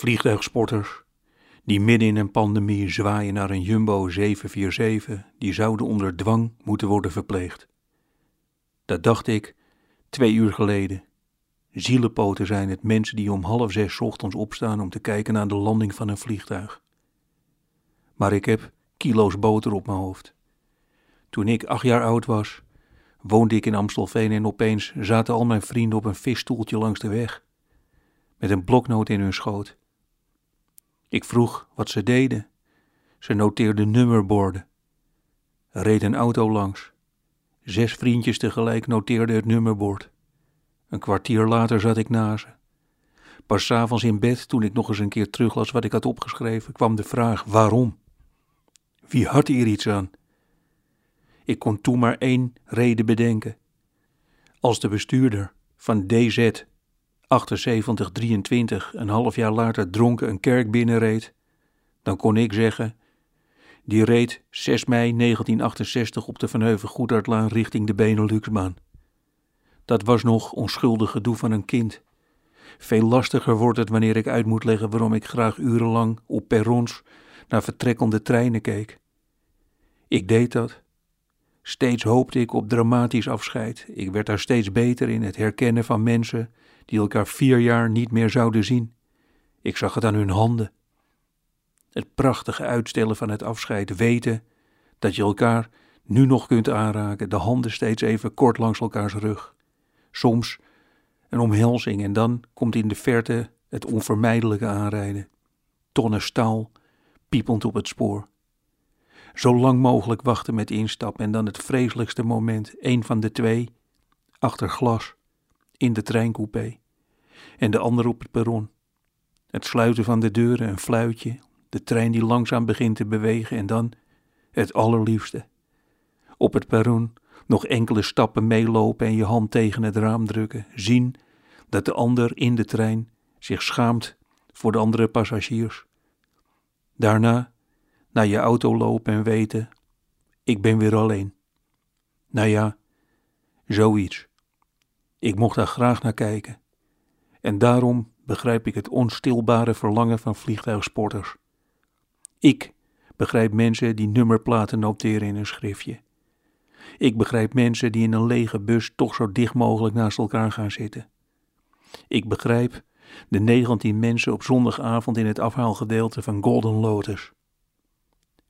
Vliegtuigsporters die midden in een pandemie zwaaien naar een Jumbo 747, die zouden onder dwang moeten worden verpleegd. Dat dacht ik twee uur geleden. Zielepoten zijn het mensen die om half zes ochtends opstaan om te kijken naar de landing van een vliegtuig. Maar ik heb kilo's boter op mijn hoofd. Toen ik acht jaar oud was, woonde ik in Amstelveen en opeens zaten al mijn vrienden op een visstoeltje langs de weg, met een bloknoot in hun schoot. Ik vroeg wat ze deden. Ze noteerden nummerborden. Er reed een auto langs. Zes vriendjes tegelijk noteerden het nummerbord. Een kwartier later zat ik na ze. Pas s avonds in bed, toen ik nog eens een keer teruglas wat ik had opgeschreven, kwam de vraag waarom. Wie had hier iets aan? Ik kon toen maar één reden bedenken. Als de bestuurder van DZ 7823 een half jaar later dronken een kerk binnenreed, dan kon ik zeggen: die reed 6 mei 1968 op de Van Heuven Goedartlaan richting de Beneluxbaan. Dat was nog onschuldig gedoe van een kind. Veel lastiger wordt het wanneer ik uit moet leggen waarom ik graag urenlang op perrons naar vertrekkende treinen keek. Ik deed dat. Steeds hoopte ik op dramatisch afscheid. Ik werd daar steeds beter in het herkennen van mensen die elkaar vier jaar niet meer zouden zien. Ik zag het aan hun handen. Het prachtige uitstellen van het afscheid, weten dat je elkaar nu nog kunt aanraken, de handen steeds even kort langs elkaars rug. Soms een omhelzing en dan komt in de verte het onvermijdelijke aanrijden. Tonnen staal, piepend op het spoor. Zo lang mogelijk wachten met instap en dan het vreselijkste moment, een van de twee, achter glas, in de treincoupé en de ander op het perron. Het sluiten van de deuren, een fluitje, de trein die langzaam begint te bewegen en dan het allerliefste. Op het perron nog enkele stappen meelopen en je hand tegen het raam drukken, zien dat de ander in de trein zich schaamt voor de andere passagiers. Daarna naar je auto lopen en weten, ik ben weer alleen. Nou ja, zoiets. Ik mocht daar graag naar kijken. En daarom begrijp ik het onstilbare verlangen van vliegtuigsporters. Ik begrijp mensen die nummerplaten noteren in een schriftje. Ik begrijp mensen die in een lege bus toch zo dicht mogelijk naast elkaar gaan zitten. Ik begrijp de 19 mensen op zondagavond in het afhaalgedeelte van Golden Lotus.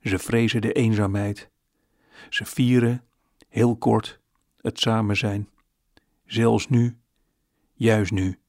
Ze vrezen de eenzaamheid. Ze vieren, heel kort, het samen zijn. Zelfs nu, juist nu.